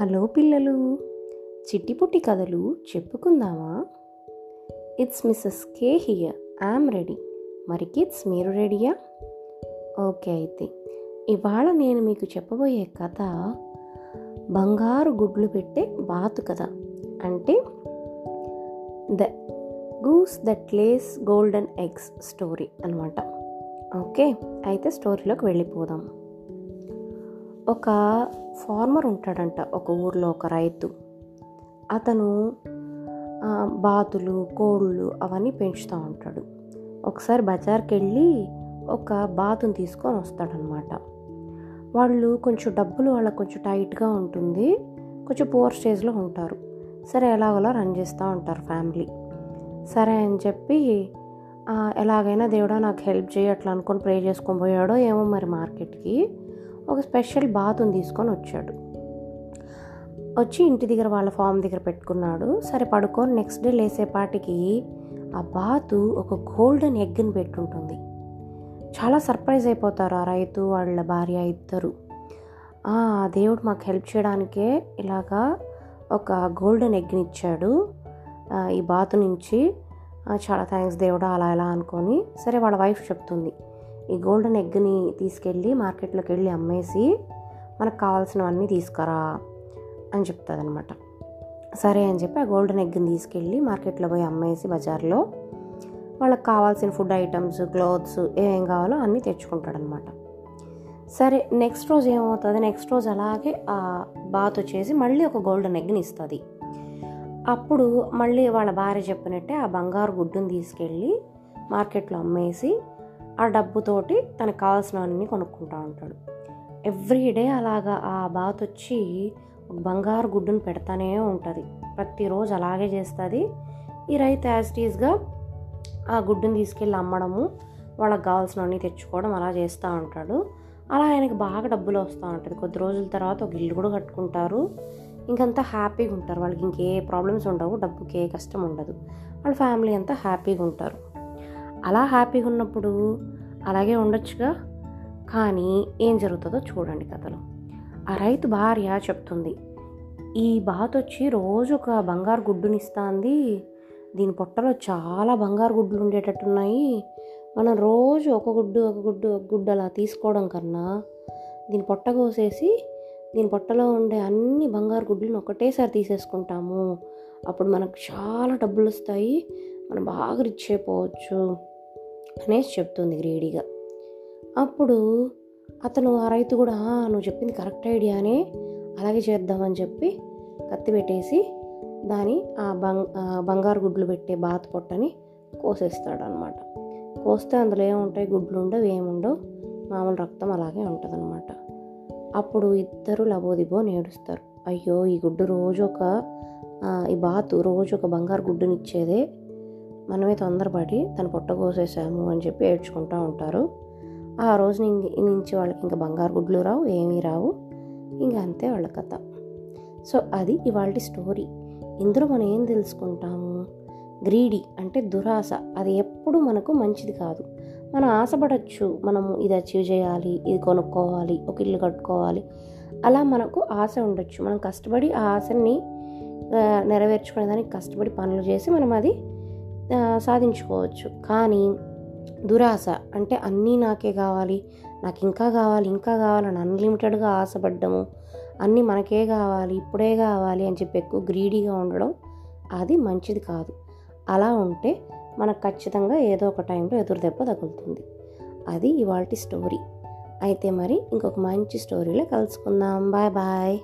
Hello పిల్లలు చిట్టిపుట్టి కథలు చెప్పుకుందామా? It's Mrs K here I'm ready మరి కిడ్స్ మీరు రెడీయా ఓకే అయితే ఇవాళ నేను మీకు చెప్పబోయే కథ బంగారు గుడ్లు పెట్టే బాతు కథ. అంటే the goose that lays golden eggs story అనమాట ఓకే అయితే స్టోరీలోకి వెళ్ళిపోదాం. ఒక ఫార్మర్ ఉంటాడంట ఒక ఊర్లో ఒక రైతు. అతను బాతులు కోళ్ళు అవన్నీ పెంచుతూ ఉంటాడు. ఒకసారి బజార్కి వెళ్ళి ఒక బాతుని తీసుకొని వస్తాడనమాట. వాళ్ళు కొంచెం డబ్బులు వాళ్ళకి కొంచెం టైట్గా ఉంటుంది. కొంచెం పూర్ స్టేజ్లో ఉంటారు. సరే ఎలాగోలా రన్ చేస్తూ ఉంటారు ఫ్యామిలీ. సరే అని చెప్పి ఎలాగైనా దేవుడా నాకు హెల్ప్ చేయట్లా అనుకొని ప్రే చేసుకొని పోయాడో ఏమో మరి మార్కెట్కి. ఒక స్పెషల్ బాతుని తీసుకొని వచ్చాడు. వచ్చి ఇంటి దగ్గర వాళ్ళ ఫామ్ దగ్గర పెట్టుకున్నాడు. సరే పడుకొని నెక్స్ట్ డే లేసేపాటికి ఆ బాతు ఒక గోల్డెన్ ఎగ్ని పెట్టుంటుంది. చాలా సర్ప్రైజ్ అయిపోతారు ఆ రైతు వాళ్ళ భార్య ఇద్దరు. "ఆ, దేవుడు మాకు హెల్ప్ చేయడానికే ఇలాగా ఒక గోల్డెన్ ఎగ్ని ఇచ్చాడు. ఈ బాతు నుంచి చాలా థ్యాంక్స్ దేవుడా అలా ఎలా అనుకొని. సరే వాళ్ళ వైఫ్ చెప్తుంది. ఈ గోల్డెన్ ఎగ్ని తీసుకెళ్ళి మార్కెట్లోకి వెళ్ళి అమ్మేసి మనకు కావాల్సినవన్నీ తీసుకురా అని చెప్తుంది అనమాట సరే అని చెప్పి ఆ గోల్డెన్ ఎగ్ని తీసుకెళ్ళి మార్కెట్లో పోయి అమ్మేసి బజార్లో వాళ్ళకి కావాల్సిన ఫుడ్ ఐటమ్స్ క్లోత్స్ ఏం కావాలో అన్నీ తెచ్చుకుంటాడనమాట సరే నెక్స్ట్ రోజు ఏమవుతుంది? నెక్స్ట్ రోజు అలాగే ఆ బాత్ వచ్చేసి మళ్ళీ ఒక గోల్డెన్ ఎగ్ని ఇస్తుంది. అప్పుడు మళ్ళీ వాళ్ళ భార్య చెప్పినట్టే ఆ బంగారు గుడ్డుని తీసుకెళ్ళి మార్కెట్లో అమ్మేసి ఆ డబ్బుతోటి తనకు కావాల్సినవన్నీ కొనుక్కుంటూ ఉంటాడు. ఎవ్రీ డే అలాగా ఆ బాత్ వచ్చి ఒక బంగారు గుడ్డును పెడతానే ఉంటుంది. ప్రతిరోజు అలాగే చేస్తుంది. ఈ రైతు యాజిటీస్గా ఆ గుడ్డుని తీసుకెళ్ళి అమ్మడము వాళ్ళకి కావాల్సినవన్నీ తెచ్చుకోవడం అలా చేస్తూ ఉంటాడు. అలా ఆయనకి బాగా డబ్బులు వస్తూ ఉంటుంది. కొద్ది రోజుల తర్వాత ఒక ఇల్లు కూడా కట్టుకుంటారు. ఇంకంతా హ్యాపీగా ఉంటారు. వాళ్ళకి ఇంకే ప్రాబ్లమ్స్ ఉండవు. డబ్బుకి ఏ కష్టం ఉండదు. వాళ్ళ ఫ్యామిలీ అంతా హ్యాపీగా ఉంటారు. అలా హ్యాపీగా ఉన్నప్పుడు అలాగే ఉండొచ్చుగా. కానీ ఏం జరుగుతుందో చూడండి కథలో. ఆ రైతు భార్య చెప్తుంది ఈ బాత్ వచ్చి రోజు ఒక బంగారు గుడ్డునిస్తుంది. దీని పొట్టలో చాలా బంగారు గుడ్లు ఉండేటట్టున్నాయి. మనం రోజు ఒక గుడ్డు ఒక గుడ్డు ఒక గుడ్డు అలా తీసుకోవడం కన్నా దీని పొట్ట కోసేసి దీని పొట్టలో ఉండే అన్ని బంగారు గుడ్లను ఒకటేసారి తీసేసుకుంటాము. అప్పుడు మనకు చాలా డబ్బులు వస్తాయి మనం బాగా రిచ్ అయిపోవచ్చు అనేసి చెప్తుంది గ్రేడీగా అప్పుడు అతను ఆ రైతు కూడా నువ్వు చెప్పింది కరెక్ట్ ఐడియానే అలాగే చేద్దామని చెప్పి కత్తి పెట్టేసి దాని ఆ బంగ్ బంగారు గుడ్లు పెట్టే బాత్ పొట్టని కోసేస్తాడు అనమాట కోస్తే అందులో ఏముంటాయి? గుడ్లు ఉండవు ఏముండవు. మామూలు రక్తం అలాగే ఉంటుందన్నమాట. అప్పుడు ఇద్దరు లబోదిబో నేడుస్తారు. అయ్యో ఈ గుడ్డు రోజు ఒక ఈ బాతు రోజు ఒక బంగారు గుడ్డునిచ్చేదే మనమే తొందరపడి తన పొట్ట కోసేసాము అని చెప్పి ఏడ్చుకుంటూ ఉంటారు. ఆ రోజు ఇంక నుంచి వాళ్ళకి ఇంకా బంగారు గుడ్లు రావు ఏమీ రావు. ఇంకా అంతే వాళ్ళ కథ. సో అది ఇవాళ స్టోరీ. ఇందులో మనం ఏం తెలుసుకుంటాము? గ్రీడీ అంటే దురాశ. అది ఎప్పుడు మనకు మంచిది కాదు. మనం ఆశపడచ్చు మనము ఇది అచీవ్ చేయాలి ఇది కొనుక్కోవాలి ఒక ఇల్లు కట్టుకోవాలి. అలా మనకు ఆశ ఉండొచ్చు. మనం కష్టపడి ఆ ఆశని నెరవేర్చుకునే నెరవేర్చుకునేదానికి కష్టపడి పనులు చేసి మనం అది సాధించుకోవచ్చు. కానీ దురాశ అంటే అన్నీ నాకే కావాలి నాకు ఇంకా కావాలి ఇంకా కావాలని అన్లిమిటెడ్గా ఆశపడ్డము అన్నీ మనకే కావాలి ఇప్పుడే కావాలి అని చెప్పి ఎక్కువ గ్రీడీగా ఉండడం అది మంచిది కాదు. అలా ఉంటే మనకు ఖచ్చితంగా ఏదో ఒక టైంలో ఎదురు దెబ్బ తగులుతుంది. అది ఇవాళ స్టోరీ. అయితే మరి ఇంకొక మంచి స్టోరీలో కలుసుకుందాం. Bye bye.